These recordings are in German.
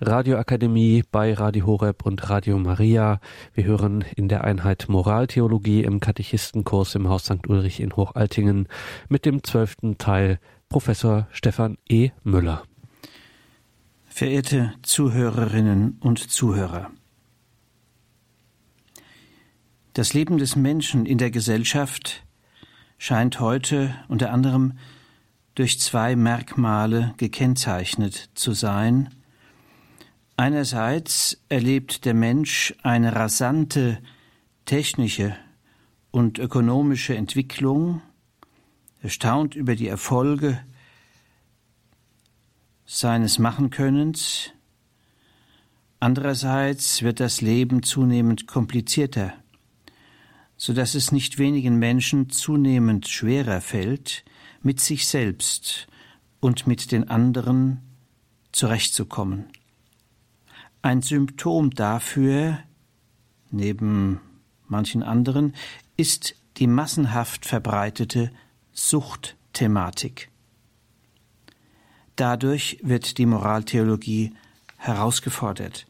Radioakademie bei Radio Horeb und Radio Maria. Wir hören in der Einheit Moraltheologie im Katechistenkurs im Haus St. Ulrich in Hochaltingen mit dem zwölften Teil Professor Stefan E. Müller. Verehrte Zuhörerinnen und Zuhörer. Das Leben des Menschen in der Gesellschaft scheint heute unter anderem durch zwei Merkmale gekennzeichnet zu sein, Einerseits erlebt der Mensch eine rasante technische und ökonomische Entwicklung, erstaunt über die Erfolge seines Machenkönnens, andererseits wird das Leben zunehmend komplizierter, so dass es nicht wenigen Menschen zunehmend schwerer fällt, mit sich selbst und mit den anderen zurechtzukommen. Ein Symptom dafür, neben manchen anderen, ist die massenhaft verbreitete Suchtthematik. Dadurch wird die Moraltheologie herausgefordert.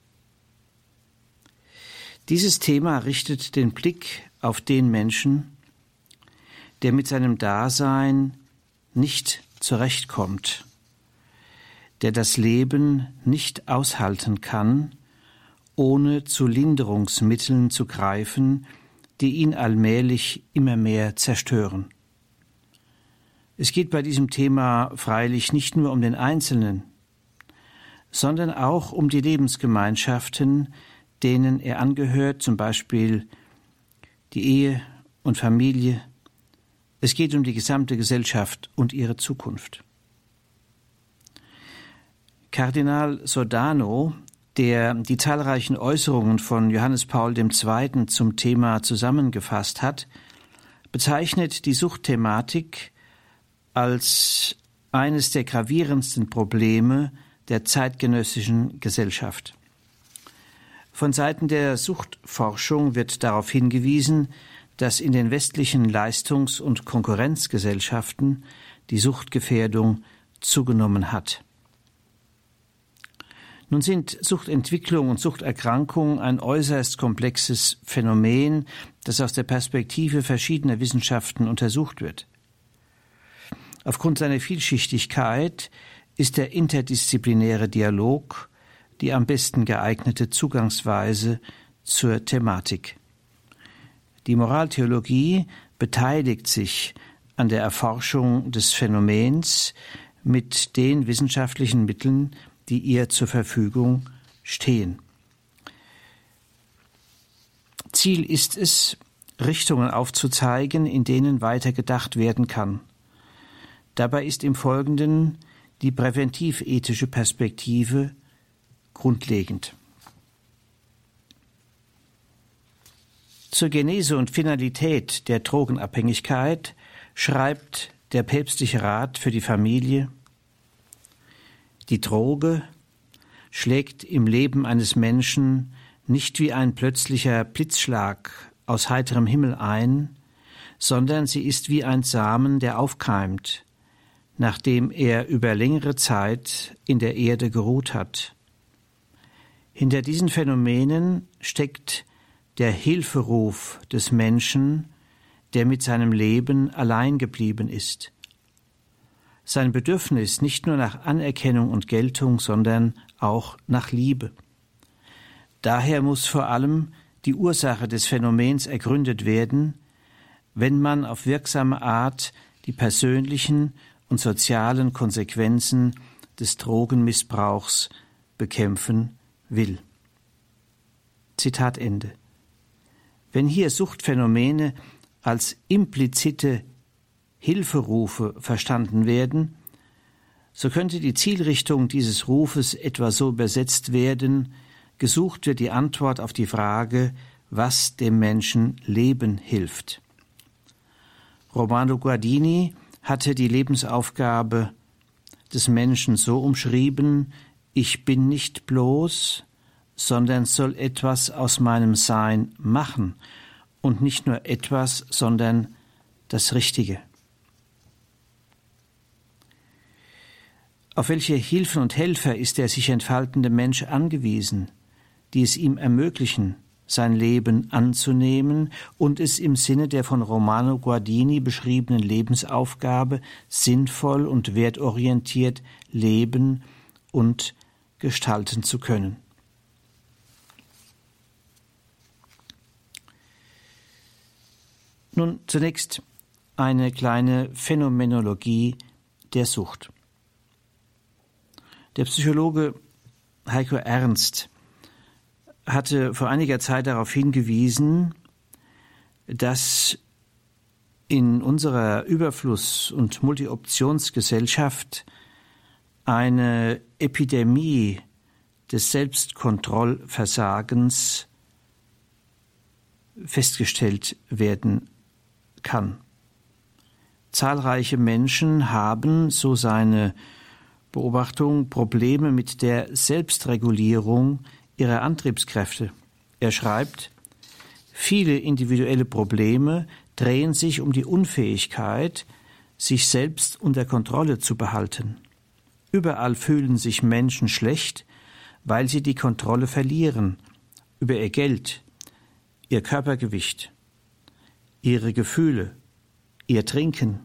Dieses Thema richtet den Blick auf den Menschen, der mit seinem Dasein nicht zurechtkommt der das Leben nicht aushalten kann, ohne zu Linderungsmitteln zu greifen, die ihn allmählich immer mehr zerstören. Es geht bei diesem Thema freilich nicht nur um den Einzelnen, sondern auch um die Lebensgemeinschaften, denen er angehört, zum Beispiel die Ehe und Familie. Es geht um die gesamte Gesellschaft und ihre Zukunft. Kardinal Sodano, der die zahlreichen Äußerungen von Johannes Paul II. zum Thema zusammengefasst hat, bezeichnet die Suchtthematik als eines der gravierendsten Probleme der zeitgenössischen Gesellschaft. Von Seiten der Suchtforschung wird darauf hingewiesen, dass in den westlichen Leistungs- und Konkurrenzgesellschaften die Suchtgefährdung zugenommen hat. Nun sind Suchtentwicklung und Suchterkrankung ein äußerst komplexes Phänomen, das aus der Perspektive verschiedener Wissenschaften untersucht wird. Aufgrund seiner Vielschichtigkeit ist der interdisziplinäre Dialog die am besten geeignete Zugangsweise zur Thematik. Die Moraltheologie beteiligt sich an der Erforschung des Phänomens mit den wissenschaftlichen Mitteln, die ihr zur Verfügung stehen. Ziel ist es, Richtungen aufzuzeigen, in denen weiter gedacht werden kann. Dabei ist im Folgenden die präventivethische Perspektive grundlegend. Zur Genese und Finalität der Drogenabhängigkeit schreibt der päpstliche Rat für die Familie die Droge schlägt im Leben eines Menschen nicht wie ein plötzlicher Blitzschlag aus heiterem Himmel ein, sondern sie ist wie ein Samen, der aufkeimt, nachdem er über längere Zeit in der Erde geruht hat. Hinter diesen Phänomenen steckt der Hilferuf des Menschen, der mit seinem Leben allein geblieben ist sein Bedürfnis nicht nur nach Anerkennung und Geltung, sondern auch nach Liebe. Daher muss vor allem die Ursache des Phänomens ergründet werden, wenn man auf wirksame Art die persönlichen und sozialen Konsequenzen des Drogenmissbrauchs bekämpfen will. Zitat Ende. Wenn hier Suchtphänomene als implizite Hilferufe verstanden werden, so könnte die Zielrichtung dieses Rufes etwa so übersetzt werden, gesucht wird die Antwort auf die Frage, was dem Menschen Leben hilft. Romano Guardini hatte die Lebensaufgabe des Menschen so umschrieben, ich bin nicht bloß, sondern soll etwas aus meinem Sein machen, und nicht nur etwas, sondern das Richtige. Auf welche Hilfen und Helfer ist der sich entfaltende Mensch angewiesen, die es ihm ermöglichen, sein Leben anzunehmen und es im Sinne der von Romano Guardini beschriebenen Lebensaufgabe sinnvoll und wertorientiert leben und gestalten zu können. Nun zunächst eine kleine Phänomenologie der Sucht. Der Psychologe Heiko Ernst hatte vor einiger Zeit darauf hingewiesen, dass in unserer Überfluss- und Multioptionsgesellschaft eine Epidemie des Selbstkontrollversagens festgestellt werden kann. Zahlreiche Menschen haben, so seine Beobachtung, Probleme mit der Selbstregulierung ihrer Antriebskräfte. Er schreibt, viele individuelle Probleme drehen sich um die Unfähigkeit, sich selbst unter Kontrolle zu behalten. Überall fühlen sich Menschen schlecht, weil sie die Kontrolle verlieren über ihr Geld, ihr Körpergewicht, ihre Gefühle, ihr Trinken,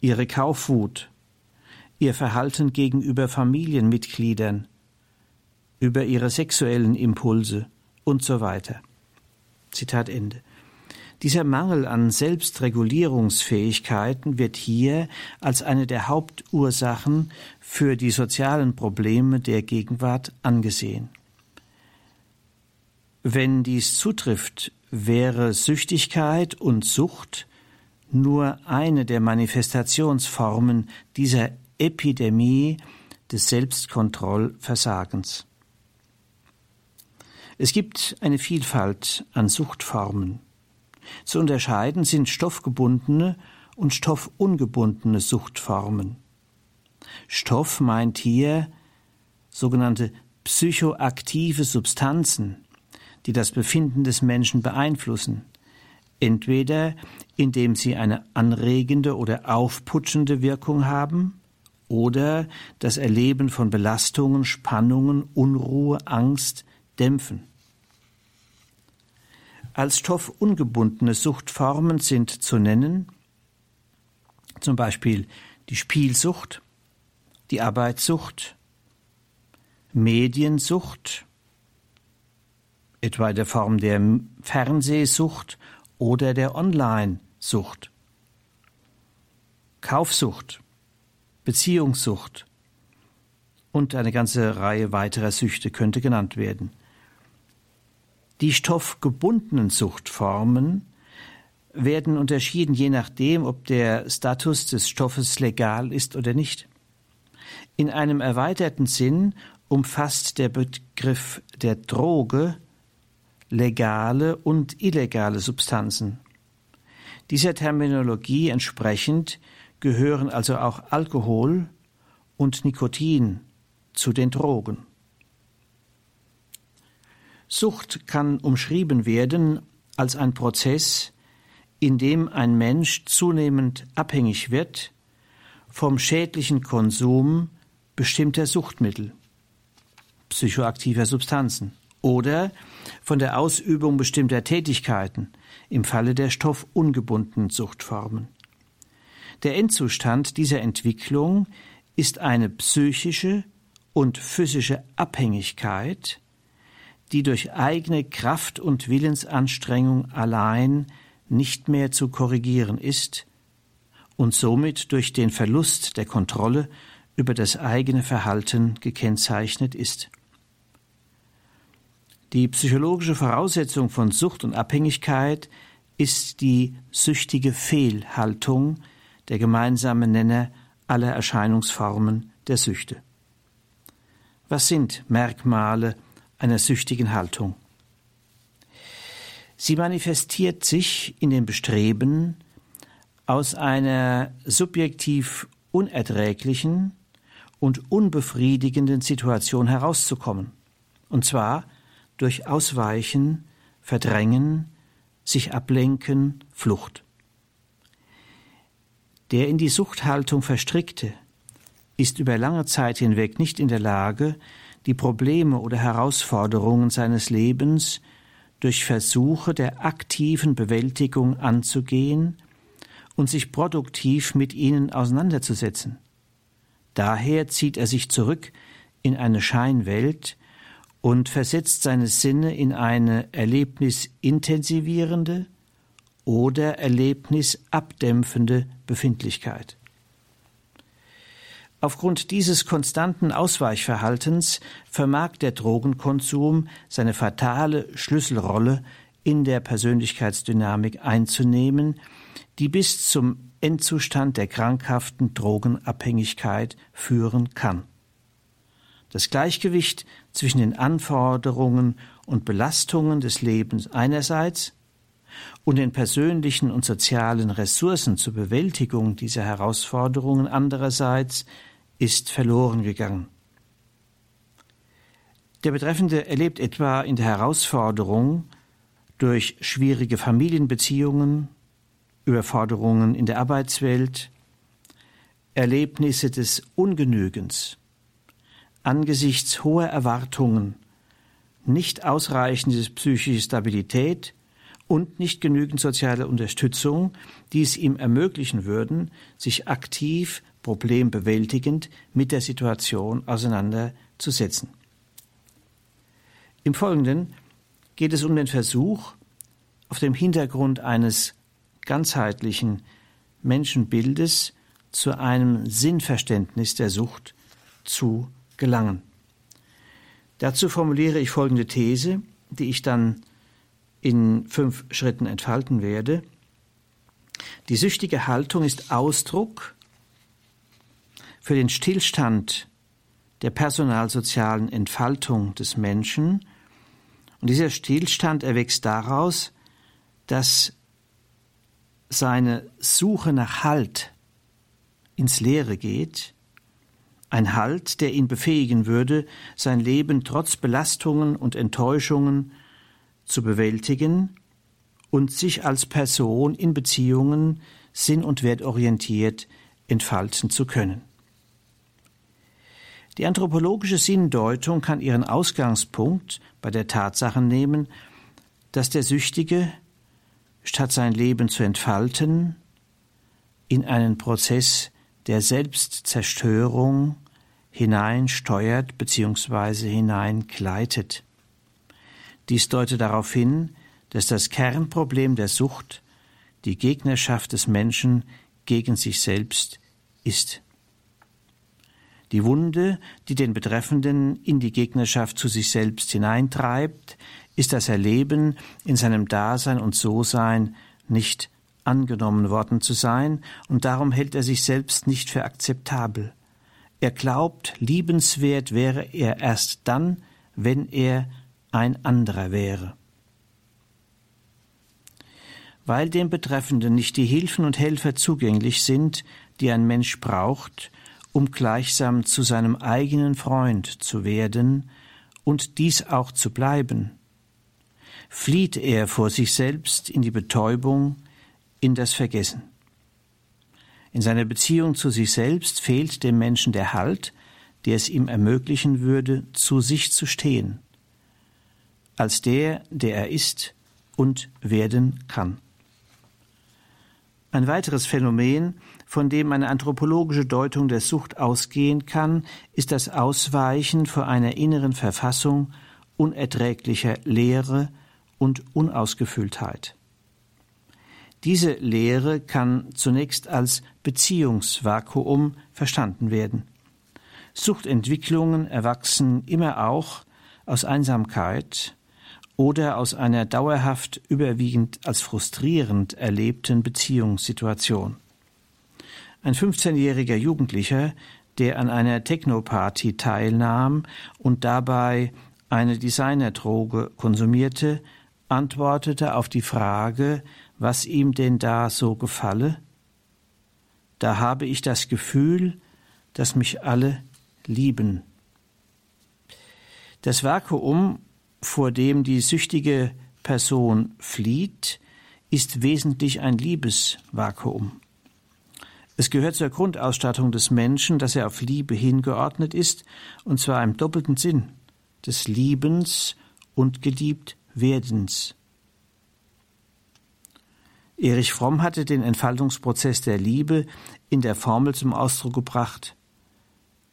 ihre Kaufwut, ihr Verhalten gegenüber Familienmitgliedern, über ihre sexuellen Impulse und so weiter. Zitat Ende. Dieser Mangel an Selbstregulierungsfähigkeiten wird hier als eine der Hauptursachen für die sozialen Probleme der Gegenwart angesehen. Wenn dies zutrifft, wäre Süchtigkeit und Sucht nur eine der Manifestationsformen dieser Epidemie des Selbstkontrollversagens. Es gibt eine Vielfalt an Suchtformen. Zu unterscheiden sind stoffgebundene und stoffungebundene Suchtformen. Stoff meint hier sogenannte psychoaktive Substanzen, die das Befinden des Menschen beeinflussen, entweder indem sie eine anregende oder aufputschende Wirkung haben oder das Erleben von Belastungen, Spannungen, Unruhe, Angst dämpfen. Als stoffungebundene Suchtformen sind zu nennen zum Beispiel die Spielsucht, die Arbeitssucht, Mediensucht, etwa in der Form der Fernsehsucht oder der Online-Sucht, Kaufsucht, Beziehungssucht und eine ganze Reihe weiterer Süchte könnte genannt werden. Die stoffgebundenen Suchtformen werden unterschieden je nachdem, ob der Status des Stoffes legal ist oder nicht. In einem erweiterten Sinn umfasst der Begriff der Droge legale und illegale Substanzen. Dieser Terminologie entsprechend gehören also auch Alkohol und Nikotin zu den Drogen. Sucht kann umschrieben werden als ein Prozess, in dem ein Mensch zunehmend abhängig wird vom schädlichen Konsum bestimmter Suchtmittel, psychoaktiver Substanzen oder von der Ausübung bestimmter Tätigkeiten im Falle der stoffungebundenen Suchtformen. Der Endzustand dieser Entwicklung ist eine psychische und physische Abhängigkeit, die durch eigene Kraft und Willensanstrengung allein nicht mehr zu korrigieren ist und somit durch den Verlust der Kontrolle über das eigene Verhalten gekennzeichnet ist. Die psychologische Voraussetzung von Sucht und Abhängigkeit ist die süchtige Fehlhaltung, der gemeinsame Nenner aller Erscheinungsformen der Süchte. Was sind Merkmale einer süchtigen Haltung. Sie manifestiert sich in dem Bestreben, aus einer subjektiv unerträglichen und unbefriedigenden Situation herauszukommen, und zwar durch Ausweichen, Verdrängen, sich ablenken, Flucht. Der in die Suchthaltung verstrickte ist über lange Zeit hinweg nicht in der Lage, die Probleme oder Herausforderungen seines Lebens durch Versuche der aktiven Bewältigung anzugehen und sich produktiv mit ihnen auseinanderzusetzen. Daher zieht er sich zurück in eine Scheinwelt und versetzt seine Sinne in eine erlebnisintensivierende oder erlebnisabdämpfende Befindlichkeit. Aufgrund dieses konstanten Ausweichverhaltens vermag der Drogenkonsum seine fatale Schlüsselrolle in der Persönlichkeitsdynamik einzunehmen, die bis zum Endzustand der krankhaften Drogenabhängigkeit führen kann. Das Gleichgewicht zwischen den Anforderungen und Belastungen des Lebens einerseits und den persönlichen und sozialen Ressourcen zur Bewältigung dieser Herausforderungen andererseits ist verloren gegangen. Der Betreffende erlebt etwa in der Herausforderung durch schwierige Familienbeziehungen, Überforderungen in der Arbeitswelt, Erlebnisse des Ungenügens, angesichts hoher Erwartungen, nicht ausreichendes psychische Stabilität und nicht genügend soziale Unterstützung, die es ihm ermöglichen würden, sich aktiv, problembewältigend mit der Situation auseinanderzusetzen. Im Folgenden geht es um den Versuch, auf dem Hintergrund eines ganzheitlichen Menschenbildes zu einem Sinnverständnis der Sucht zu gelangen. Dazu formuliere ich folgende These, die ich dann in fünf Schritten entfalten werde. Die süchtige Haltung ist Ausdruck für den Stillstand der personalsozialen Entfaltung des Menschen. Und dieser Stillstand erwächst daraus, dass seine Suche nach Halt ins Leere geht, ein Halt, der ihn befähigen würde, sein Leben trotz Belastungen und Enttäuschungen zu bewältigen und sich als Person in Beziehungen sinn- und wertorientiert entfalten zu können. Die anthropologische Sinndeutung kann ihren Ausgangspunkt bei der Tatsache nehmen, dass der Süchtige statt sein Leben zu entfalten, in einen Prozess der Selbstzerstörung hineinsteuert bzw. hineingleitet. Dies deutet darauf hin, dass das Kernproblem der Sucht die Gegnerschaft des Menschen gegen sich selbst ist. Die Wunde, die den Betreffenden in die Gegnerschaft zu sich selbst hineintreibt, ist das Erleben, in seinem Dasein und So-Sein nicht angenommen worden zu sein, und darum hält er sich selbst nicht für akzeptabel. Er glaubt, liebenswert wäre er erst dann, wenn er ein anderer wäre. Weil dem Betreffenden nicht die Hilfen und Helfer zugänglich sind, die ein Mensch braucht, um gleichsam zu seinem eigenen Freund zu werden und dies auch zu bleiben, flieht er vor sich selbst in die Betäubung, in das Vergessen. In seiner Beziehung zu sich selbst fehlt dem Menschen der Halt, der es ihm ermöglichen würde, zu sich zu stehen, als der, der er ist und werden kann. Ein weiteres Phänomen, von dem eine anthropologische Deutung der Sucht ausgehen kann, ist das Ausweichen vor einer inneren Verfassung unerträglicher Leere und Unausgefülltheit. Diese Lehre kann zunächst als Beziehungsvakuum verstanden werden. Suchtentwicklungen erwachsen immer auch aus Einsamkeit oder aus einer dauerhaft überwiegend als frustrierend erlebten Beziehungssituation. Ein 15-jähriger Jugendlicher, der an einer Technoparty teilnahm und dabei eine Designerdroge konsumierte, antwortete auf die Frage, was ihm denn da so gefalle? Da habe ich das Gefühl, dass mich alle lieben. Das Vakuum, vor dem die süchtige Person flieht, ist wesentlich ein Liebesvakuum. Es gehört zur Grundausstattung des Menschen, dass er auf Liebe hingeordnet ist, und zwar im doppelten Sinn des Liebens und geliebt Werdens. Erich Fromm hatte den Entfaltungsprozess der Liebe in der Formel zum Ausdruck gebracht.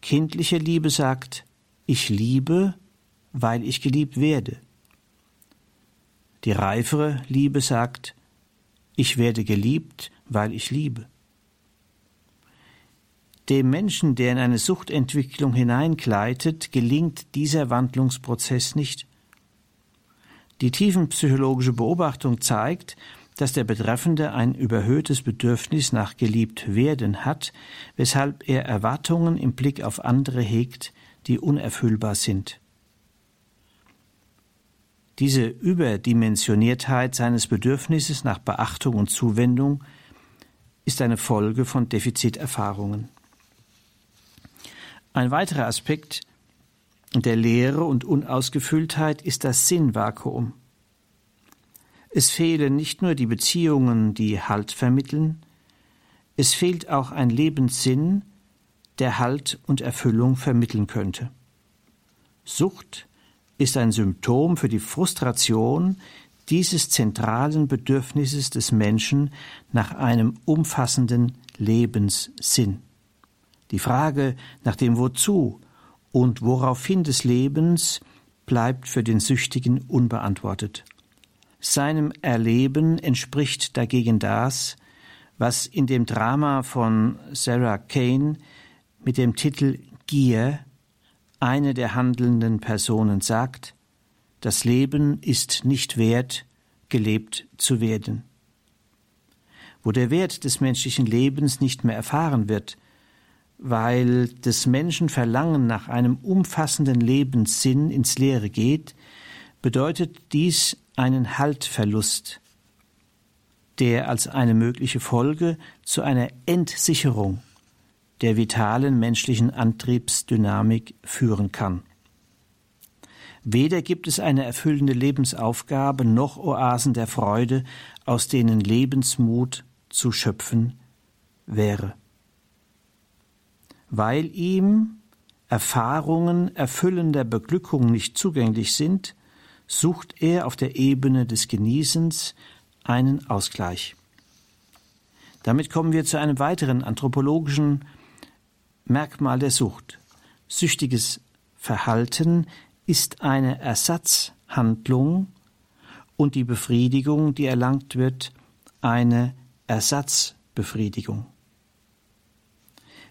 Kindliche Liebe sagt, ich liebe, weil ich geliebt werde. Die reifere Liebe sagt, ich werde geliebt, weil ich liebe. Dem Menschen, der in eine Suchtentwicklung hineingleitet, gelingt dieser Wandlungsprozess nicht. Die tiefenpsychologische Beobachtung zeigt, dass der Betreffende ein überhöhtes Bedürfnis nach geliebt werden hat, weshalb er Erwartungen im Blick auf andere hegt, die unerfüllbar sind. Diese Überdimensioniertheit seines Bedürfnisses nach Beachtung und Zuwendung ist eine Folge von Defiziterfahrungen. Ein weiterer Aspekt der Leere und Unausgefülltheit ist das Sinnvakuum. Es fehlen nicht nur die Beziehungen, die Halt vermitteln, es fehlt auch ein Lebenssinn, der Halt und Erfüllung vermitteln könnte. Sucht ist ein Symptom für die Frustration dieses zentralen Bedürfnisses des Menschen nach einem umfassenden Lebenssinn. Die Frage nach dem Wozu und woraufhin des Lebens bleibt für den Süchtigen unbeantwortet. Seinem Erleben entspricht dagegen das, was in dem Drama von Sarah Kane mit dem Titel Gier eine der handelnden Personen sagt, das Leben ist nicht wert, gelebt zu werden. Wo der Wert des menschlichen Lebens nicht mehr erfahren wird, weil des Menschen Verlangen nach einem umfassenden Lebenssinn ins Leere geht, bedeutet dies einen Haltverlust, der als eine mögliche Folge zu einer Entsicherung der vitalen menschlichen Antriebsdynamik führen kann. Weder gibt es eine erfüllende Lebensaufgabe noch Oasen der Freude, aus denen Lebensmut zu schöpfen wäre. Weil ihm Erfahrungen erfüllender Beglückung nicht zugänglich sind, sucht er auf der Ebene des Genießens einen Ausgleich. Damit kommen wir zu einem weiteren anthropologischen Merkmal der Sucht. Süchtiges Verhalten ist eine Ersatzhandlung und die Befriedigung, die erlangt wird, eine Ersatzbefriedigung.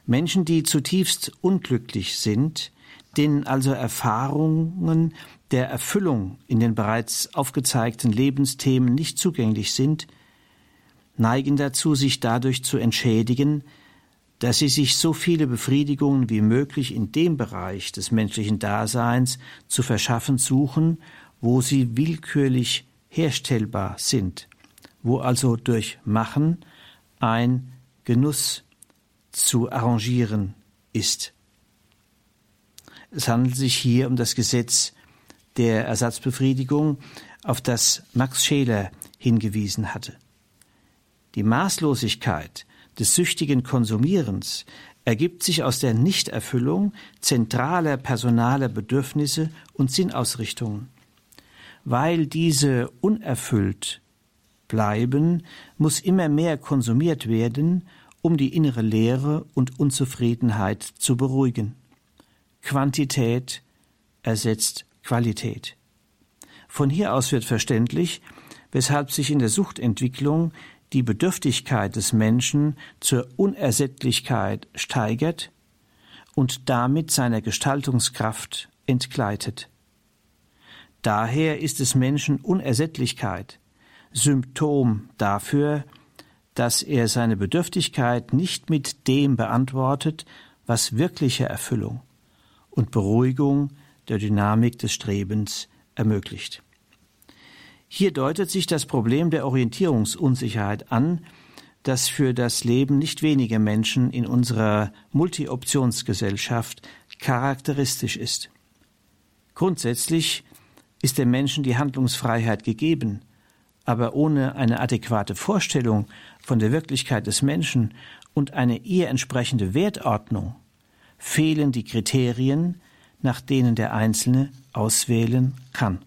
Menschen, die zutiefst unglücklich sind, denen also Erfahrungen der Erfüllung in den bereits aufgezeigten Lebensthemen nicht zugänglich sind, neigen dazu, sich dadurch zu entschädigen, dass sie sich so viele Befriedigungen wie möglich in dem Bereich des menschlichen Daseins zu verschaffen suchen, wo sie willkürlich herstellbar sind, wo also durch Machen ein Genuss zu arrangieren ist. Es handelt sich hier um das Gesetz der Ersatzbefriedigung, auf das Max Scheler hingewiesen hatte. Die Maßlosigkeit des süchtigen Konsumierens ergibt sich aus der Nichterfüllung zentraler personaler Bedürfnisse und Sinnausrichtungen. Weil diese unerfüllt bleiben, muss immer mehr konsumiert werden, um die innere Leere und Unzufriedenheit zu beruhigen. Quantität ersetzt Qualität. Von hier aus wird verständlich, weshalb sich in der Suchtentwicklung die Bedürftigkeit des Menschen zur Unersättlichkeit steigert und damit seiner Gestaltungskraft entgleitet. Daher ist des Menschen Unersättlichkeit Symptom dafür, dass er seine Bedürftigkeit nicht mit dem beantwortet, was wirkliche Erfüllung und Beruhigung der Dynamik des Strebens ermöglicht. Hier deutet sich das Problem der Orientierungsunsicherheit an, das für das Leben nicht weniger Menschen in unserer Multi-Optionsgesellschaft charakteristisch ist. Grundsätzlich ist dem Menschen die Handlungsfreiheit gegeben, aber ohne eine adäquate Vorstellung von der Wirklichkeit des Menschen und eine ihr entsprechende Wertordnung fehlen die Kriterien, nach denen der Einzelne auswählen kann.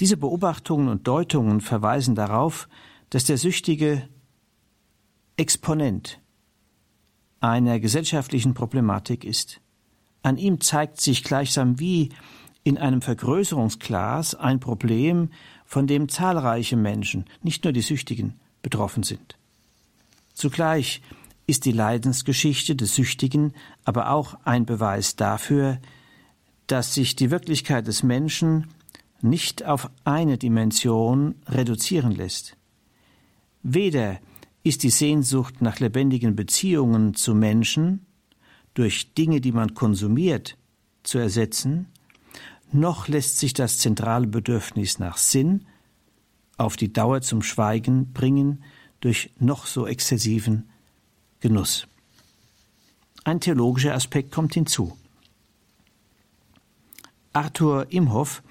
Diese Beobachtungen und Deutungen verweisen darauf, dass der Süchtige Exponent einer gesellschaftlichen Problematik ist. An ihm zeigt sich gleichsam wie in einem Vergrößerungsglas ein Problem, von dem zahlreiche Menschen, nicht nur die Süchtigen, betroffen sind. Zugleich ist die Leidensgeschichte des Süchtigen aber auch ein Beweis dafür, dass sich die Wirklichkeit des Menschen nicht auf eine Dimension reduzieren lässt. Weder ist die Sehnsucht nach lebendigen Beziehungen zu Menschen durch Dinge, die man konsumiert, zu ersetzen, noch lässt sich das zentrale Bedürfnis nach Sinn auf die Dauer zum Schweigen bringen durch noch so exzessiven Genuss. Ein theologischer Aspekt kommt hinzu. Arthur Imhoff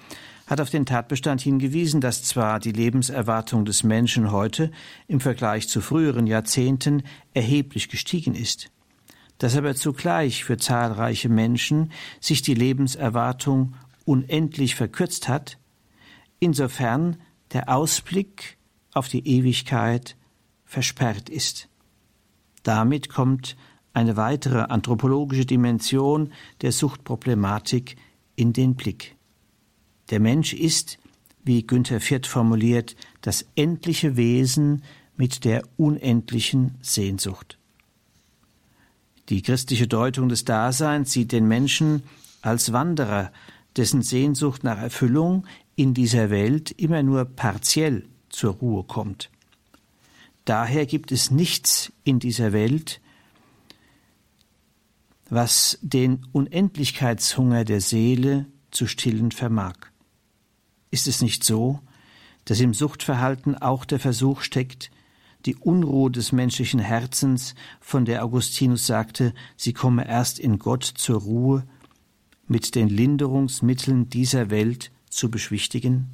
hat auf den Tatbestand hingewiesen, dass zwar die Lebenserwartung des Menschen heute im Vergleich zu früheren Jahrzehnten erheblich gestiegen ist, dass aber zugleich für zahlreiche Menschen sich die Lebenserwartung unendlich verkürzt hat, insofern der Ausblick auf die Ewigkeit versperrt ist. Damit kommt eine weitere anthropologische Dimension der Suchtproblematik in den Blick. Der Mensch ist, wie Günther Viert formuliert, das endliche Wesen mit der unendlichen Sehnsucht. Die christliche Deutung des Daseins sieht den Menschen als Wanderer, dessen Sehnsucht nach Erfüllung in dieser Welt immer nur partiell zur Ruhe kommt. Daher gibt es nichts in dieser Welt, was den Unendlichkeitshunger der Seele zu stillen vermag. Ist es nicht so, dass im Suchtverhalten auch der Versuch steckt, die Unruhe des menschlichen Herzens, von der Augustinus sagte, sie komme erst in Gott zur Ruhe, mit den Linderungsmitteln dieser Welt zu beschwichtigen?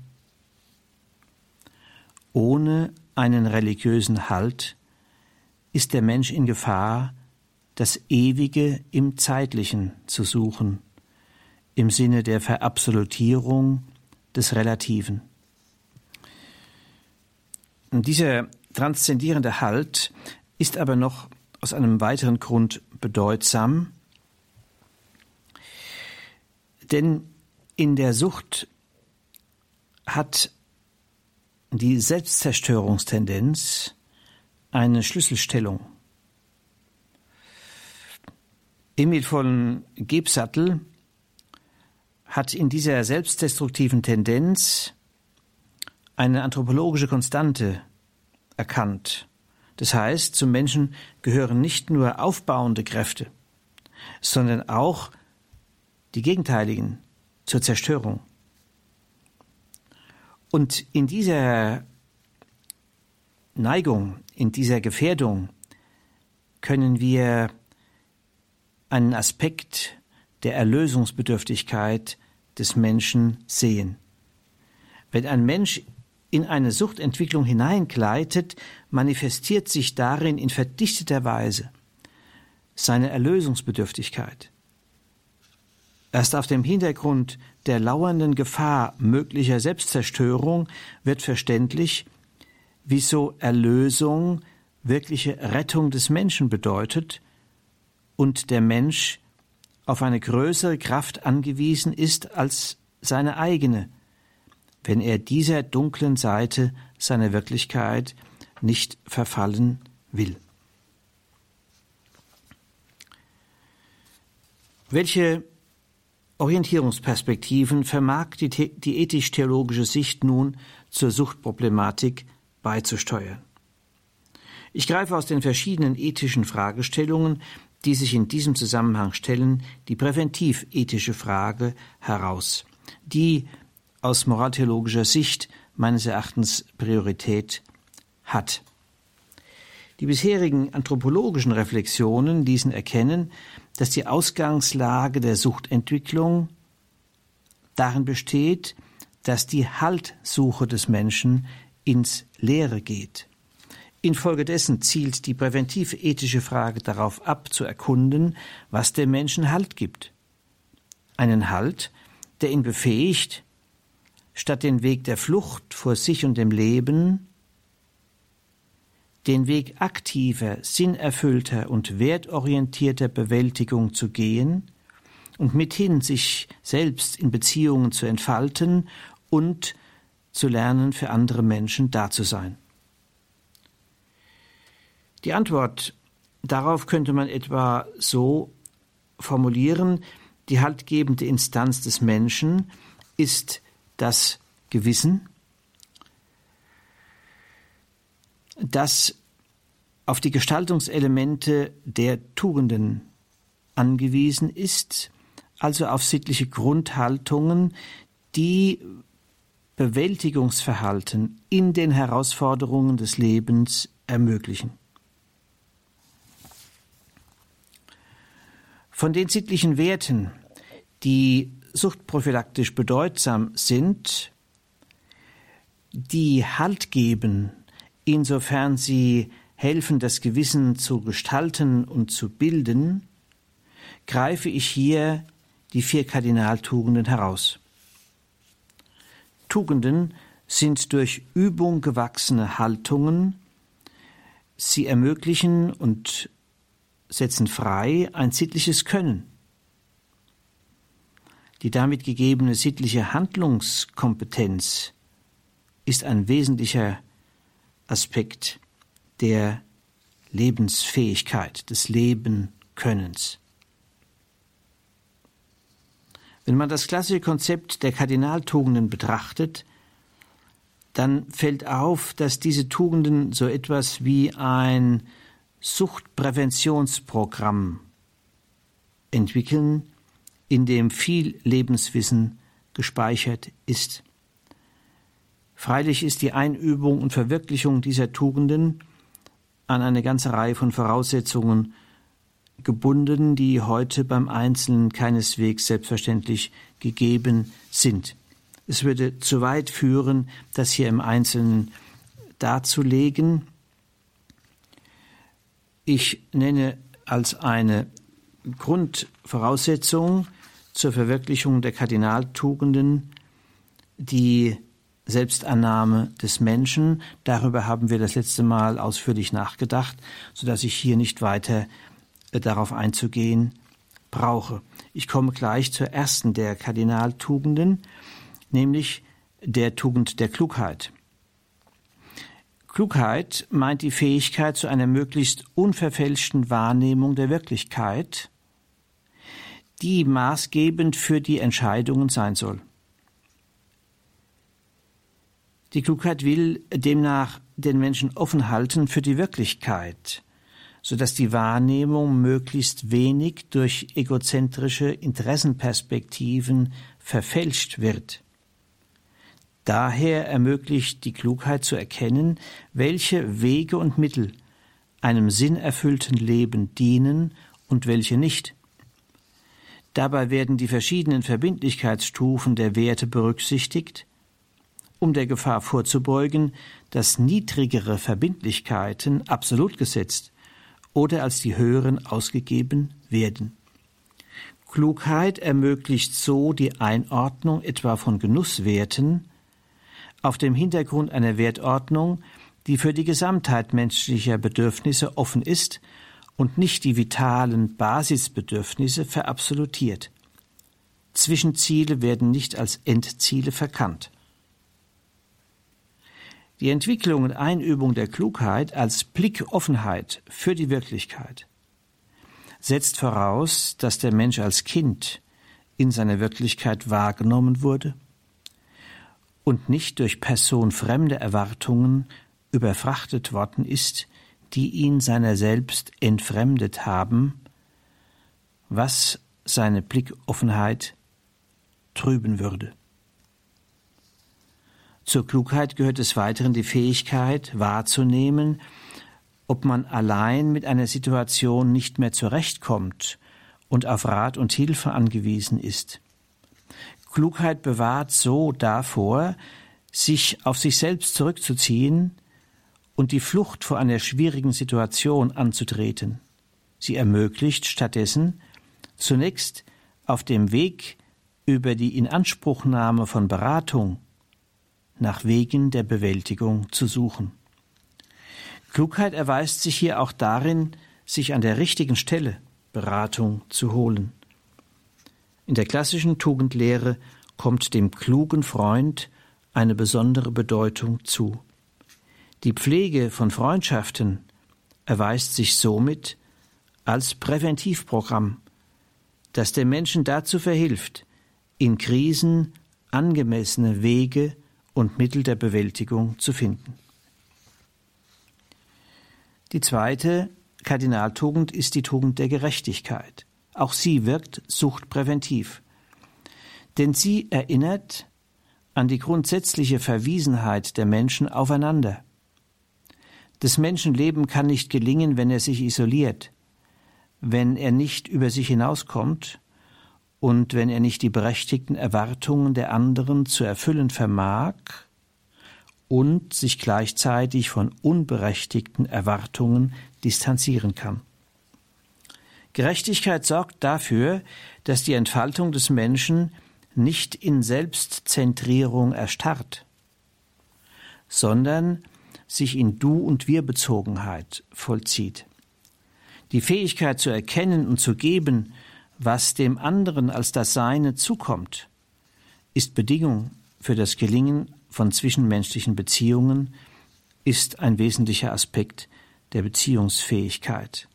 Ohne einen religiösen Halt ist der Mensch in Gefahr, das Ewige im Zeitlichen zu suchen, im Sinne der Verabsolutierung des Relativen. Und dieser transzendierende Halt ist aber noch aus einem weiteren Grund bedeutsam, denn in der Sucht hat die Selbstzerstörungstendenz eine Schlüsselstellung. Emil von Gebsattel hat in dieser selbstdestruktiven Tendenz eine anthropologische Konstante erkannt. Das heißt, zum Menschen gehören nicht nur aufbauende Kräfte, sondern auch die gegenteiligen zur Zerstörung. Und in dieser Neigung, in dieser Gefährdung können wir einen Aspekt der Erlösungsbedürftigkeit des Menschen sehen. Wenn ein Mensch in eine Suchtentwicklung hineingleitet, manifestiert sich darin in verdichteter Weise seine Erlösungsbedürftigkeit. Erst auf dem Hintergrund der lauernden Gefahr möglicher Selbstzerstörung wird verständlich, wieso Erlösung wirkliche Rettung des Menschen bedeutet und der Mensch auf eine größere Kraft angewiesen ist als seine eigene, wenn er dieser dunklen Seite seiner Wirklichkeit nicht verfallen will. Welche Orientierungsperspektiven vermag die, die ethisch-theologische Sicht nun zur Suchtproblematik beizusteuern? Ich greife aus den verschiedenen ethischen Fragestellungen die sich in diesem Zusammenhang stellen, die präventiv-ethische Frage heraus, die aus moraltheologischer Sicht meines Erachtens Priorität hat. Die bisherigen anthropologischen Reflexionen ließen erkennen, dass die Ausgangslage der Suchtentwicklung darin besteht, dass die Haltsuche des Menschen ins Leere geht. Infolgedessen zielt die präventiv-ethische Frage darauf ab, zu erkunden, was dem Menschen Halt gibt. Einen Halt, der ihn befähigt, statt den Weg der Flucht vor sich und dem Leben, den Weg aktiver, sinnerfüllter und wertorientierter Bewältigung zu gehen und mithin sich selbst in Beziehungen zu entfalten und zu lernen, für andere Menschen da zu sein. Die Antwort darauf könnte man etwa so formulieren, die haltgebende Instanz des Menschen ist das Gewissen, das auf die Gestaltungselemente der Tugenden angewiesen ist, also auf sittliche Grundhaltungen, die Bewältigungsverhalten in den Herausforderungen des Lebens ermöglichen. Von den sittlichen Werten, die suchtprophylaktisch bedeutsam sind, die Halt geben, insofern sie helfen, das Gewissen zu gestalten und zu bilden, greife ich hier die vier Kardinaltugenden heraus. Tugenden sind durch Übung gewachsene Haltungen, sie ermöglichen und setzen frei ein sittliches Können. Die damit gegebene sittliche Handlungskompetenz ist ein wesentlicher Aspekt der Lebensfähigkeit, des Lebenkönnens. Wenn man das klassische Konzept der Kardinaltugenden betrachtet, dann fällt auf, dass diese Tugenden so etwas wie ein Suchtpräventionsprogramm entwickeln, in dem viel Lebenswissen gespeichert ist. Freilich ist die Einübung und Verwirklichung dieser Tugenden an eine ganze Reihe von Voraussetzungen gebunden, die heute beim Einzelnen keineswegs selbstverständlich gegeben sind. Es würde zu weit führen, das hier im Einzelnen darzulegen. Ich nenne als eine Grundvoraussetzung zur Verwirklichung der Kardinaltugenden die Selbstannahme des Menschen. Darüber haben wir das letzte Mal ausführlich nachgedacht, so dass ich hier nicht weiter äh, darauf einzugehen brauche. Ich komme gleich zur ersten der Kardinaltugenden, nämlich der Tugend der Klugheit. Klugheit meint die Fähigkeit zu einer möglichst unverfälschten Wahrnehmung der Wirklichkeit, die maßgebend für die Entscheidungen sein soll. Die Klugheit will demnach den Menschen offen halten für die Wirklichkeit, so dass die Wahrnehmung möglichst wenig durch egozentrische Interessenperspektiven verfälscht wird. Daher ermöglicht die Klugheit zu erkennen, welche Wege und Mittel einem sinnerfüllten Leben dienen und welche nicht. Dabei werden die verschiedenen Verbindlichkeitsstufen der Werte berücksichtigt, um der Gefahr vorzubeugen, dass niedrigere Verbindlichkeiten absolut gesetzt oder als die höheren ausgegeben werden. Klugheit ermöglicht so die Einordnung etwa von Genusswerten auf dem Hintergrund einer Wertordnung, die für die Gesamtheit menschlicher Bedürfnisse offen ist und nicht die vitalen Basisbedürfnisse verabsolutiert. Zwischenziele werden nicht als Endziele verkannt. Die Entwicklung und Einübung der Klugheit als Blickoffenheit für die Wirklichkeit setzt voraus, dass der Mensch als Kind in seiner Wirklichkeit wahrgenommen wurde und nicht durch personfremde Erwartungen überfrachtet worden ist, die ihn seiner selbst entfremdet haben, was seine Blickoffenheit trüben würde. Zur Klugheit gehört des Weiteren die Fähigkeit wahrzunehmen, ob man allein mit einer Situation nicht mehr zurechtkommt und auf Rat und Hilfe angewiesen ist. Klugheit bewahrt so davor, sich auf sich selbst zurückzuziehen und die Flucht vor einer schwierigen Situation anzutreten. Sie ermöglicht stattdessen zunächst auf dem Weg über die Inanspruchnahme von Beratung nach Wegen der Bewältigung zu suchen. Klugheit erweist sich hier auch darin, sich an der richtigen Stelle Beratung zu holen. In der klassischen Tugendlehre kommt dem klugen Freund eine besondere Bedeutung zu. Die Pflege von Freundschaften erweist sich somit als Präventivprogramm, das den Menschen dazu verhilft, in Krisen angemessene Wege und Mittel der Bewältigung zu finden. Die zweite Kardinaltugend ist die Tugend der Gerechtigkeit. Auch sie wirkt suchtpräventiv. Denn sie erinnert an die grundsätzliche Verwiesenheit der Menschen aufeinander. Das Menschenleben kann nicht gelingen, wenn er sich isoliert, wenn er nicht über sich hinauskommt und wenn er nicht die berechtigten Erwartungen der anderen zu erfüllen vermag und sich gleichzeitig von unberechtigten Erwartungen distanzieren kann. Gerechtigkeit sorgt dafür, dass die Entfaltung des Menschen nicht in Selbstzentrierung erstarrt, sondern sich in Du- und Wir-Bezogenheit vollzieht. Die Fähigkeit zu erkennen und zu geben, was dem anderen als das Seine zukommt, ist Bedingung für das Gelingen von zwischenmenschlichen Beziehungen, ist ein wesentlicher Aspekt der Beziehungsfähigkeit.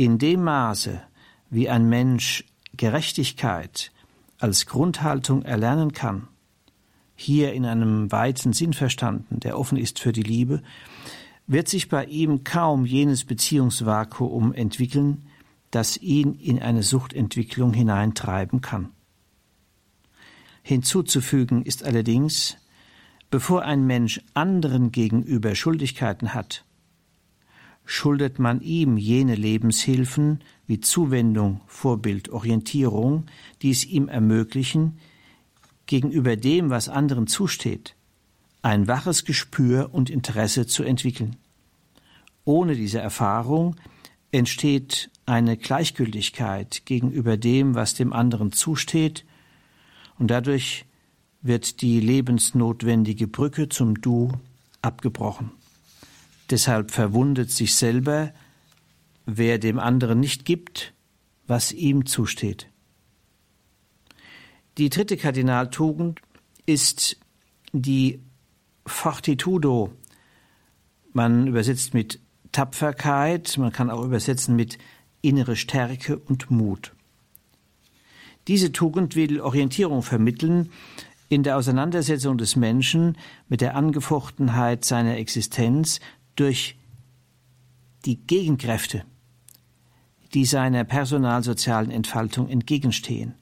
In dem Maße, wie ein Mensch Gerechtigkeit als Grundhaltung erlernen kann, hier in einem weiten Sinn verstanden, der offen ist für die Liebe, wird sich bei ihm kaum jenes Beziehungsvakuum entwickeln, das ihn in eine Suchtentwicklung hineintreiben kann. Hinzuzufügen ist allerdings, bevor ein Mensch anderen gegenüber Schuldigkeiten hat, schuldet man ihm jene Lebenshilfen wie Zuwendung, Vorbild, Orientierung, die es ihm ermöglichen, gegenüber dem, was anderen zusteht, ein waches Gespür und Interesse zu entwickeln. Ohne diese Erfahrung entsteht eine Gleichgültigkeit gegenüber dem, was dem anderen zusteht, und dadurch wird die lebensnotwendige Brücke zum Du abgebrochen. Deshalb verwundet sich selber, wer dem anderen nicht gibt, was ihm zusteht. Die dritte Kardinaltugend ist die Fortitudo. Man übersetzt mit Tapferkeit, man kann auch übersetzen mit innere Stärke und Mut. Diese Tugend will Orientierung vermitteln in der Auseinandersetzung des Menschen mit der Angefochtenheit seiner Existenz durch die Gegenkräfte, die seiner personalsozialen Entfaltung entgegenstehen.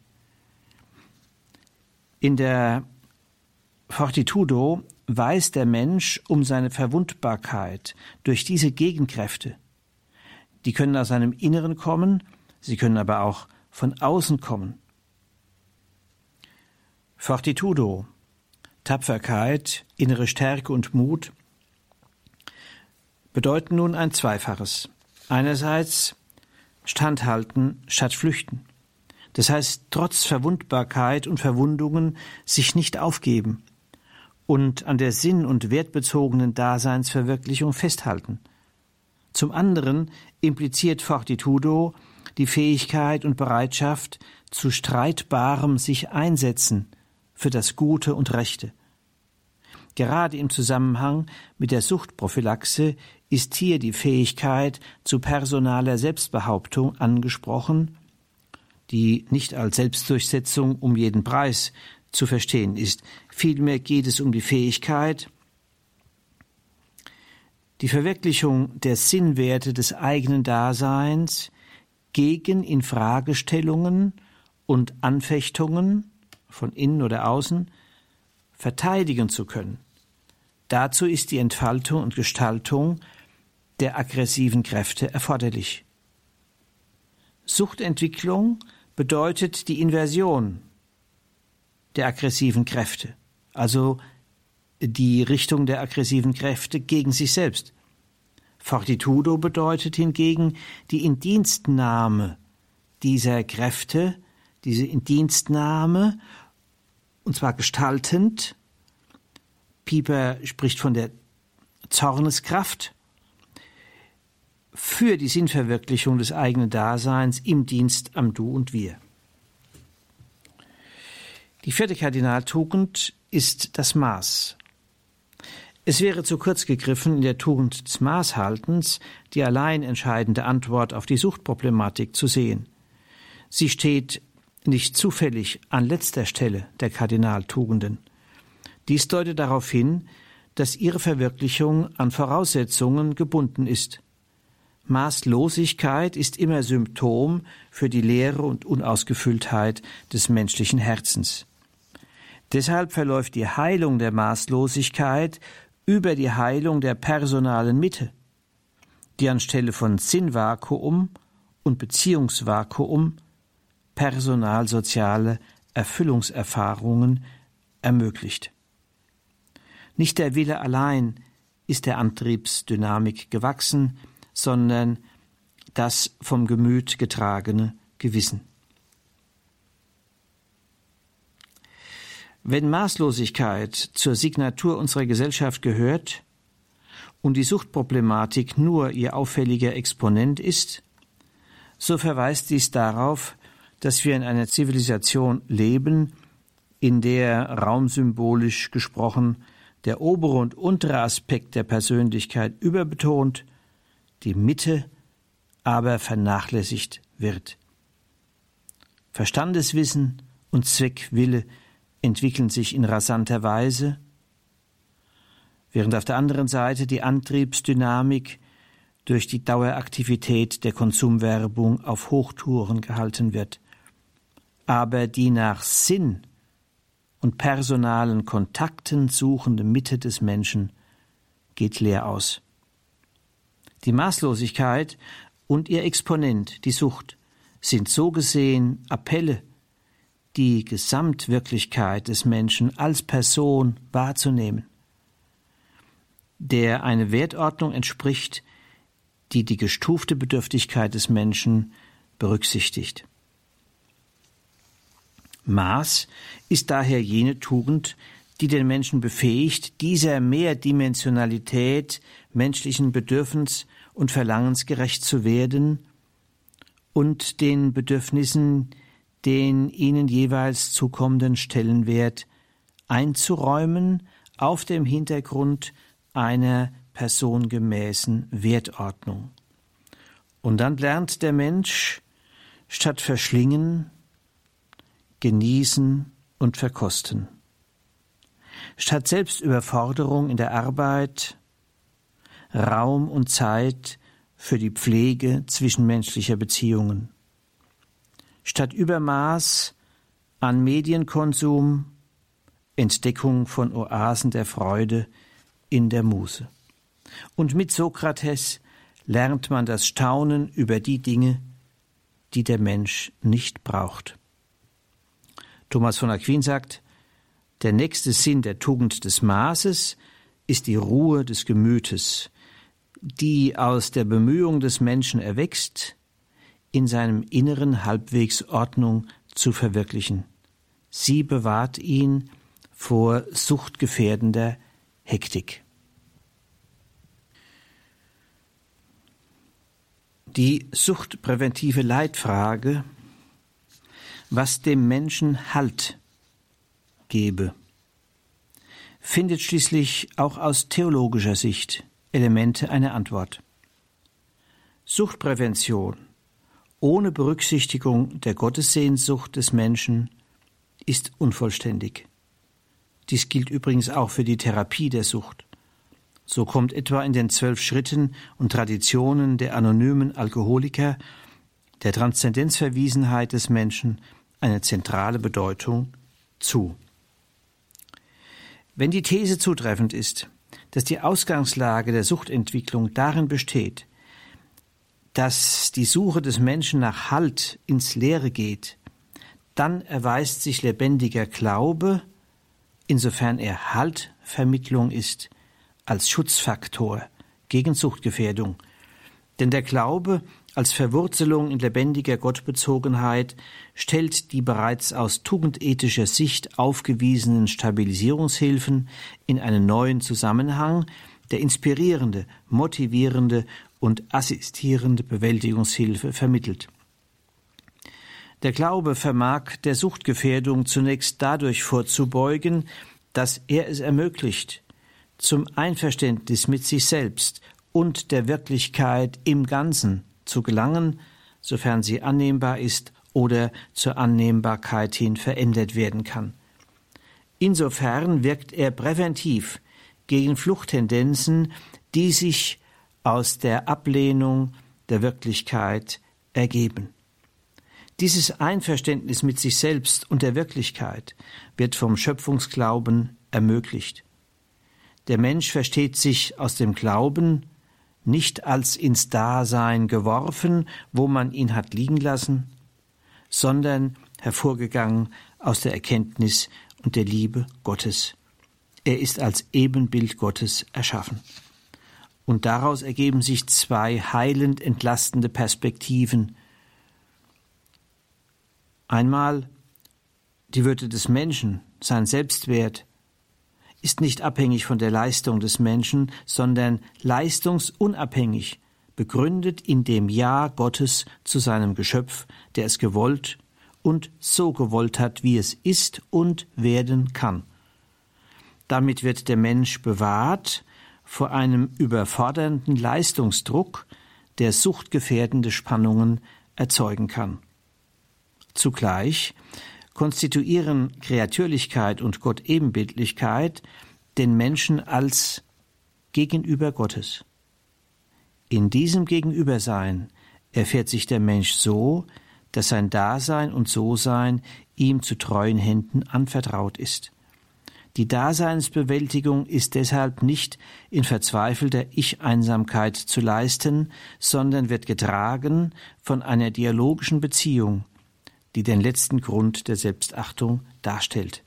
In der Fortitudo weiß der Mensch um seine Verwundbarkeit durch diese Gegenkräfte. Die können aus seinem Inneren kommen, sie können aber auch von außen kommen. Fortitudo, Tapferkeit, innere Stärke und Mut bedeuten nun ein Zweifaches. Einerseits standhalten statt flüchten. Das heißt, trotz Verwundbarkeit und Verwundungen sich nicht aufgeben und an der sinn- und wertbezogenen Daseinsverwirklichung festhalten. Zum anderen impliziert Fortitudo die Fähigkeit und Bereitschaft zu streitbarem sich einsetzen für das Gute und Rechte. Gerade im Zusammenhang mit der Suchtprophylaxe ist hier die Fähigkeit zu personaler Selbstbehauptung angesprochen die nicht als Selbstdurchsetzung um jeden Preis zu verstehen ist. Vielmehr geht es um die Fähigkeit, die Verwirklichung der Sinnwerte des eigenen Daseins gegen Infragestellungen und Anfechtungen von innen oder außen verteidigen zu können. Dazu ist die Entfaltung und Gestaltung der aggressiven Kräfte erforderlich. Suchtentwicklung bedeutet die Inversion der aggressiven Kräfte, also die Richtung der aggressiven Kräfte gegen sich selbst. Fortitudo bedeutet hingegen die Indienstnahme dieser Kräfte, diese Indienstnahme, und zwar gestaltend. Pieper spricht von der Zorneskraft für die Sinnverwirklichung des eigenen Daseins im Dienst am Du und Wir. Die vierte Kardinaltugend ist das Maß. Es wäre zu kurz gegriffen, in der Tugend des Maßhaltens die allein entscheidende Antwort auf die Suchtproblematik zu sehen. Sie steht nicht zufällig an letzter Stelle der Kardinaltugenden. Dies deutet darauf hin, dass ihre Verwirklichung an Voraussetzungen gebunden ist. Maßlosigkeit ist immer Symptom für die Leere und Unausgefülltheit des menschlichen Herzens. Deshalb verläuft die Heilung der Maßlosigkeit über die Heilung der personalen Mitte, die anstelle von Sinnvakuum und Beziehungsvakuum personalsoziale Erfüllungserfahrungen ermöglicht. Nicht der Wille allein ist der Antriebsdynamik gewachsen, sondern das vom Gemüt getragene Gewissen. Wenn Maßlosigkeit zur Signatur unserer Gesellschaft gehört und die Suchtproblematik nur ihr auffälliger Exponent ist, so verweist dies darauf, dass wir in einer Zivilisation leben, in der raumsymbolisch gesprochen der obere und untere Aspekt der Persönlichkeit überbetont die Mitte aber vernachlässigt wird. Verstandeswissen und Zweckwille entwickeln sich in rasanter Weise, während auf der anderen Seite die Antriebsdynamik durch die Daueraktivität der Konsumwerbung auf Hochtouren gehalten wird. Aber die nach Sinn und personalen Kontakten suchende Mitte des Menschen geht leer aus. Die Maßlosigkeit und ihr Exponent, die Sucht, sind so gesehen Appelle, die Gesamtwirklichkeit des Menschen als Person wahrzunehmen, der eine Wertordnung entspricht, die die gestufte Bedürftigkeit des Menschen berücksichtigt. Maß ist daher jene Tugend, die den Menschen befähigt, dieser Mehrdimensionalität menschlichen Bedürfens und Verlangens gerecht zu werden und den Bedürfnissen den ihnen jeweils zukommenden Stellenwert einzuräumen auf dem Hintergrund einer personengemäßen Wertordnung. Und dann lernt der Mensch statt verschlingen, genießen und verkosten. Statt Selbstüberforderung in der Arbeit, Raum und Zeit für die Pflege zwischenmenschlicher Beziehungen. Statt Übermaß an Medienkonsum, Entdeckung von Oasen der Freude in der Muse. Und mit Sokrates lernt man das Staunen über die Dinge, die der Mensch nicht braucht. Thomas von Aquin sagt, der nächste Sinn der Tugend des Maßes ist die Ruhe des Gemütes, die aus der Bemühung des Menschen erwächst, in seinem Inneren halbwegs Ordnung zu verwirklichen. Sie bewahrt ihn vor suchtgefährdender Hektik. Die suchtpräventive Leitfrage, was dem Menschen Halt gebe, findet schließlich auch aus theologischer Sicht Elemente einer Antwort. Suchtprävention ohne Berücksichtigung der Gottessehnsucht des Menschen ist unvollständig. Dies gilt übrigens auch für die Therapie der Sucht. So kommt etwa in den zwölf Schritten und Traditionen der anonymen Alkoholiker der Transzendenzverwiesenheit des Menschen eine zentrale Bedeutung zu. Wenn die These zutreffend ist, dass die Ausgangslage der Suchtentwicklung darin besteht, dass die Suche des Menschen nach Halt ins Leere geht, dann erweist sich lebendiger Glaube, insofern er Haltvermittlung ist, als Schutzfaktor gegen Suchtgefährdung. Denn der Glaube als Verwurzelung in lebendiger Gottbezogenheit stellt die bereits aus tugendethischer Sicht aufgewiesenen Stabilisierungshilfen in einen neuen Zusammenhang, der inspirierende, motivierende und assistierende Bewältigungshilfe vermittelt. Der Glaube vermag der Suchtgefährdung zunächst dadurch vorzubeugen, dass er es ermöglicht, zum Einverständnis mit sich selbst und der Wirklichkeit im Ganzen zu gelangen, sofern sie annehmbar ist oder zur Annehmbarkeit hin verändert werden kann. Insofern wirkt er präventiv gegen Fluchttendenzen, die sich aus der Ablehnung der Wirklichkeit ergeben. Dieses Einverständnis mit sich selbst und der Wirklichkeit wird vom Schöpfungsglauben ermöglicht. Der Mensch versteht sich aus dem Glauben nicht als ins Dasein geworfen, wo man ihn hat liegen lassen, sondern hervorgegangen aus der Erkenntnis und der Liebe Gottes. Er ist als Ebenbild Gottes erschaffen. Und daraus ergeben sich zwei heilend entlastende Perspektiven. Einmal die Würde des Menschen, sein Selbstwert, ist nicht abhängig von der Leistung des Menschen, sondern leistungsunabhängig, begründet in dem Ja Gottes zu seinem Geschöpf, der es gewollt und so gewollt hat, wie es ist und werden kann. Damit wird der Mensch bewahrt vor einem überfordernden Leistungsdruck, der suchtgefährdende Spannungen erzeugen kann. Zugleich konstituieren Kreatürlichkeit und Gottebenbildlichkeit den Menschen als Gegenüber Gottes. In diesem Gegenübersein erfährt sich der Mensch so, dass sein Dasein und So-Sein ihm zu treuen Händen anvertraut ist. Die Daseinsbewältigung ist deshalb nicht in verzweifelter Ich-Einsamkeit zu leisten, sondern wird getragen von einer dialogischen Beziehung, die den letzten Grund der Selbstachtung darstellt.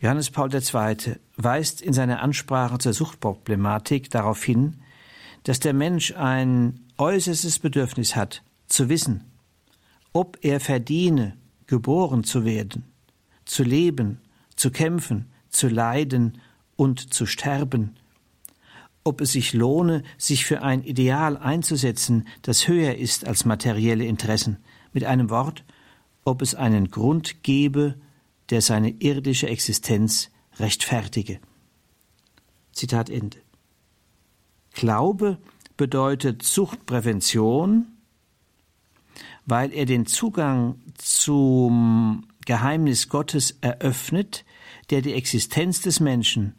Johannes Paul II. weist in seiner Ansprache zur Suchtproblematik darauf hin, dass der Mensch ein äußerstes Bedürfnis hat, zu wissen, ob er verdiene, geboren zu werden, zu leben, zu kämpfen, zu leiden und zu sterben, ob es sich lohne, sich für ein Ideal einzusetzen, das höher ist als materielle Interessen, mit einem Wort, ob es einen Grund gebe, der seine irdische Existenz rechtfertige. Zitat Ende. Glaube bedeutet Suchtprävention, weil er den Zugang zum Geheimnis Gottes eröffnet, der die Existenz des Menschen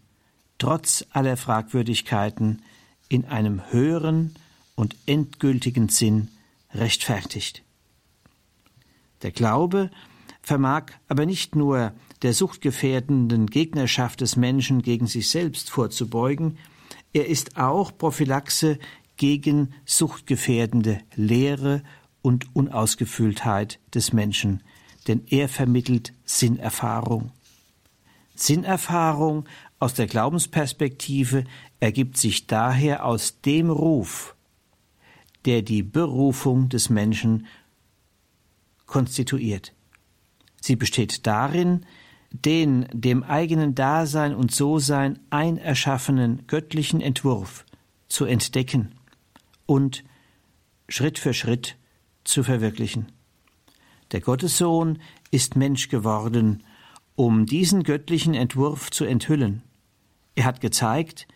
trotz aller Fragwürdigkeiten in einem höheren und endgültigen Sinn rechtfertigt. Der Glaube vermag aber nicht nur der suchtgefährdenden Gegnerschaft des Menschen gegen sich selbst vorzubeugen, er ist auch Prophylaxe gegen suchtgefährdende Lehre und Unausgefülltheit des Menschen, denn er vermittelt Sinnerfahrung. Sinnerfahrung aus der Glaubensperspektive ergibt sich daher aus dem Ruf, der die Berufung des Menschen konstituiert. Sie besteht darin, den dem eigenen Dasein und So-Sein einerschaffenen göttlichen Entwurf zu entdecken und Schritt für Schritt zu verwirklichen. Der Gottessohn ist Mensch geworden, um diesen göttlichen Entwurf zu enthüllen. Er hat gezeigt,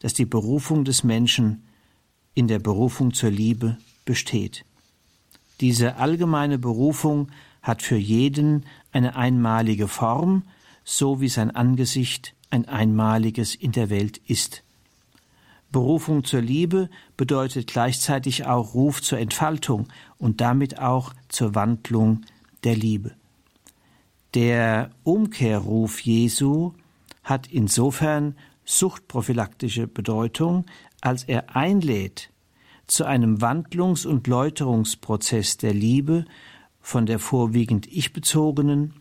dass die Berufung des Menschen in der Berufung zur Liebe besteht. Diese allgemeine Berufung hat für jeden eine einmalige Form, so wie sein Angesicht ein einmaliges in der Welt ist. Berufung zur Liebe bedeutet gleichzeitig auch Ruf zur Entfaltung und damit auch zur Wandlung der Liebe. Der Umkehrruf Jesu hat insofern suchtprophylaktische Bedeutung, als er einlädt, zu einem Wandlungs- und Läuterungsprozess der Liebe von der vorwiegend ich bezogenen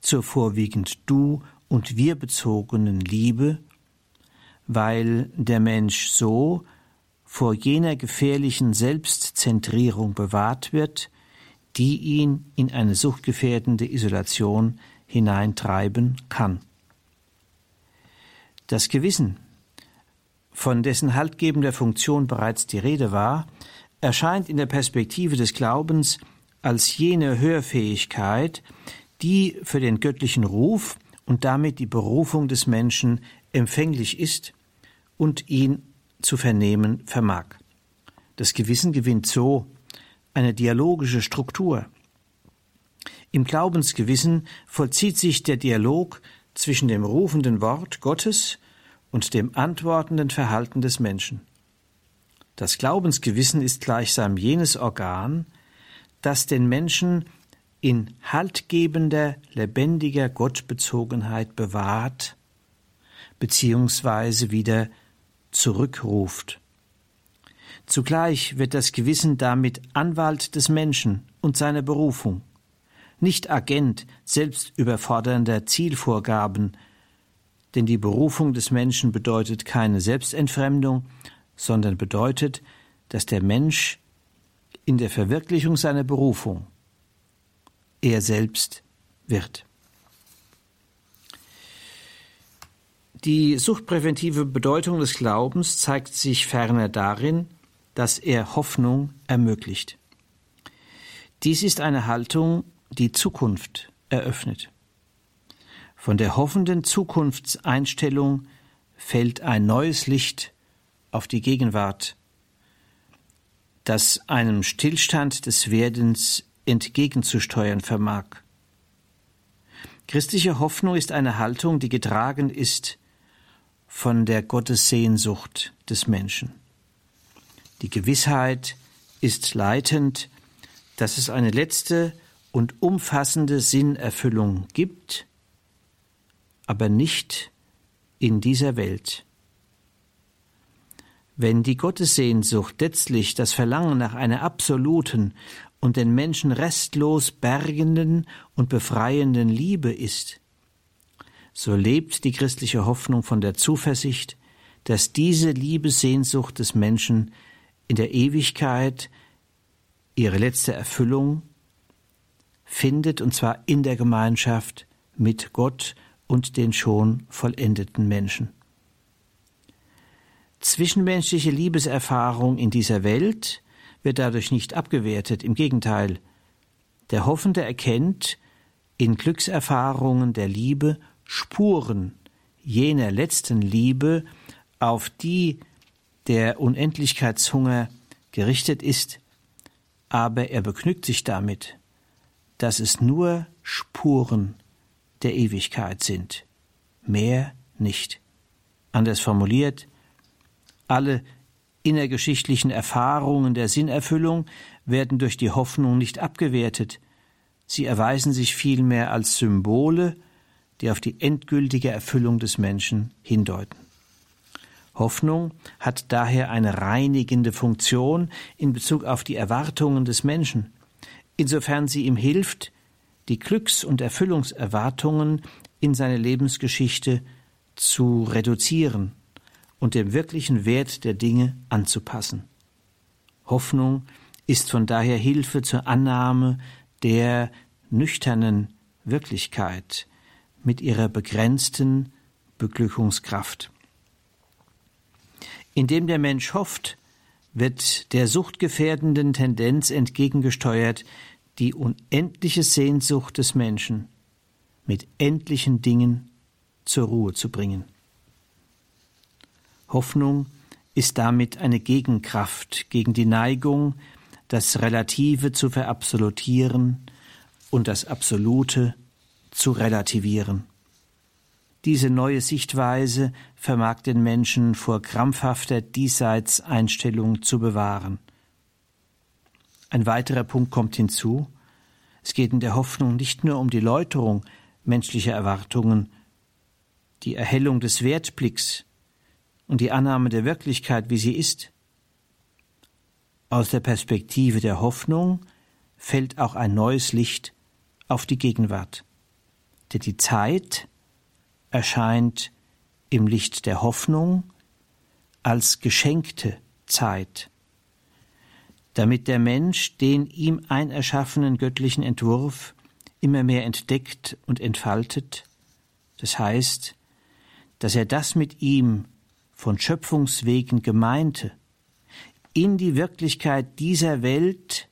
zur vorwiegend du und wir bezogenen Liebe, weil der Mensch so vor jener gefährlichen Selbstzentrierung bewahrt wird, die ihn in eine suchtgefährdende Isolation hineintreiben kann. Das Gewissen, von dessen haltgebender Funktion bereits die Rede war, erscheint in der Perspektive des Glaubens als jene Hörfähigkeit, die für den göttlichen Ruf und damit die Berufung des Menschen empfänglich ist und ihn zu vernehmen vermag. Das Gewissen gewinnt so eine dialogische Struktur. Im Glaubensgewissen vollzieht sich der Dialog zwischen dem rufenden Wort Gottes und dem antwortenden Verhalten des Menschen. Das Glaubensgewissen ist gleichsam jenes Organ, das den Menschen in haltgebender, lebendiger Gottbezogenheit bewahrt beziehungsweise wieder zurückruft. Zugleich wird das Gewissen damit Anwalt des Menschen und seiner Berufung, nicht Agent selbst überfordernder Zielvorgaben, denn die Berufung des Menschen bedeutet keine Selbstentfremdung, sondern bedeutet, dass der Mensch in der Verwirklichung seiner Berufung er selbst wird. Die suchtpräventive Bedeutung des Glaubens zeigt sich ferner darin, dass er Hoffnung ermöglicht. Dies ist eine Haltung, die Zukunft eröffnet. Von der hoffenden Zukunftseinstellung fällt ein neues Licht auf die Gegenwart, das einem Stillstand des Werdens entgegenzusteuern vermag. Christliche Hoffnung ist eine Haltung, die getragen ist von der Gottessehnsucht des Menschen. Die Gewissheit ist leitend, dass es eine letzte und umfassende Sinnerfüllung gibt, aber nicht in dieser Welt. Wenn die Gottessehnsucht letztlich das Verlangen nach einer absoluten und den Menschen restlos bergenden und befreienden Liebe ist, so lebt die christliche Hoffnung von der Zuversicht, dass diese Liebessehnsucht des Menschen in der Ewigkeit ihre letzte Erfüllung findet, und zwar in der Gemeinschaft mit Gott und den schon vollendeten Menschen. Zwischenmenschliche Liebeserfahrung in dieser Welt wird dadurch nicht abgewertet, im Gegenteil. Der Hoffende erkennt in Glückserfahrungen der Liebe Spuren jener letzten Liebe, auf die der Unendlichkeitshunger gerichtet ist, aber er begnügt sich damit, dass es nur Spuren der Ewigkeit sind, mehr nicht. Anders formuliert, alle innergeschichtlichen Erfahrungen der Sinnerfüllung werden durch die Hoffnung nicht abgewertet, sie erweisen sich vielmehr als Symbole, die auf die endgültige Erfüllung des Menschen hindeuten. Hoffnung hat daher eine reinigende Funktion in Bezug auf die Erwartungen des Menschen, insofern sie ihm hilft, die Glücks- und Erfüllungserwartungen in seine Lebensgeschichte zu reduzieren und dem wirklichen Wert der Dinge anzupassen. Hoffnung ist von daher Hilfe zur Annahme der nüchternen Wirklichkeit mit ihrer begrenzten Beglückungskraft. Indem der Mensch hofft, wird der suchtgefährdenden Tendenz entgegengesteuert, die unendliche Sehnsucht des Menschen mit endlichen Dingen zur Ruhe zu bringen. Hoffnung ist damit eine Gegenkraft gegen die Neigung, das Relative zu verabsolutieren und das Absolute zu relativieren. Diese neue Sichtweise vermag den Menschen vor krampfhafter Diesseitseinstellung zu bewahren. Ein weiterer Punkt kommt hinzu. Es geht in der Hoffnung nicht nur um die Läuterung menschlicher Erwartungen, die Erhellung des Wertblicks, und die Annahme der Wirklichkeit, wie sie ist. Aus der Perspektive der Hoffnung fällt auch ein neues Licht auf die Gegenwart. Denn die Zeit erscheint im Licht der Hoffnung als geschenkte Zeit, damit der Mensch den ihm einerschaffenen göttlichen Entwurf immer mehr entdeckt und entfaltet, das heißt, dass er das mit ihm von Schöpfungswegen gemeinte in die Wirklichkeit dieser Welt,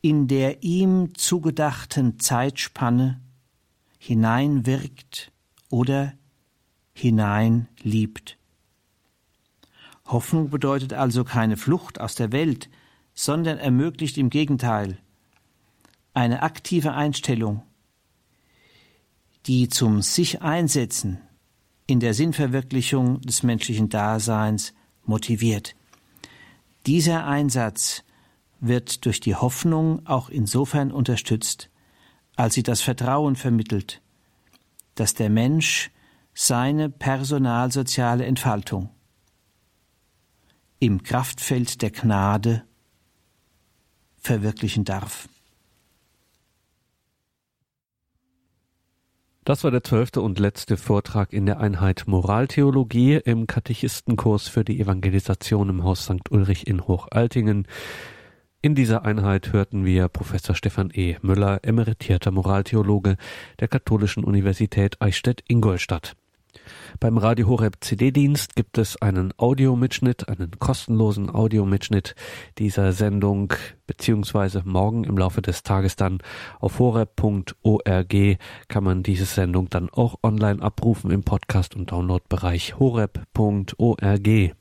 in der ihm zugedachten Zeitspanne hineinwirkt oder hineinliebt. Hoffnung bedeutet also keine Flucht aus der Welt, sondern ermöglicht im Gegenteil eine aktive Einstellung, die zum sich einsetzen in der Sinnverwirklichung des menschlichen Daseins motiviert. Dieser Einsatz wird durch die Hoffnung auch insofern unterstützt, als sie das Vertrauen vermittelt, dass der Mensch seine personalsoziale Entfaltung im Kraftfeld der Gnade verwirklichen darf. Das war der zwölfte und letzte Vortrag in der Einheit Moraltheologie im Katechistenkurs für die Evangelisation im Haus St. Ulrich in Hochaltingen. In dieser Einheit hörten wir Professor Stefan E. Müller, emeritierter Moraltheologe der Katholischen Universität Eichstätt-Ingolstadt. Beim Radio Horeb CD-Dienst gibt es einen Audiomitschnitt, einen kostenlosen Audiomitschnitt dieser Sendung, beziehungsweise morgen im Laufe des Tages dann auf horeb.org kann man diese Sendung dann auch online abrufen im Podcast- und Downloadbereich horeb.org.